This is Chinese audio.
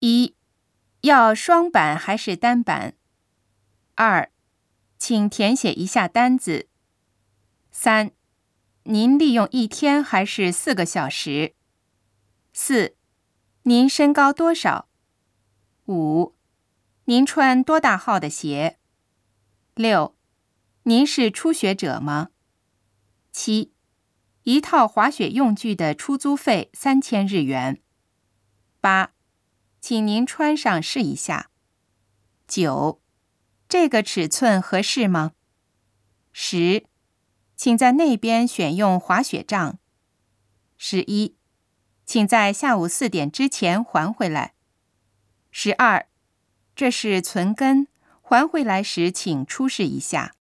一，要双板还是单板？二，请填写一下单子。三，您利用一天还是四个小时？四，您身高多少？五，您穿多大号的鞋？六，您是初学者吗？七，一套滑雪用具的出租费三千日元。八，请您穿上试一下。九，这个尺寸合适吗？十，请在那边选用滑雪杖。十一，请在下午四点之前还回来。十二，这是存根，还回来时请出示一下。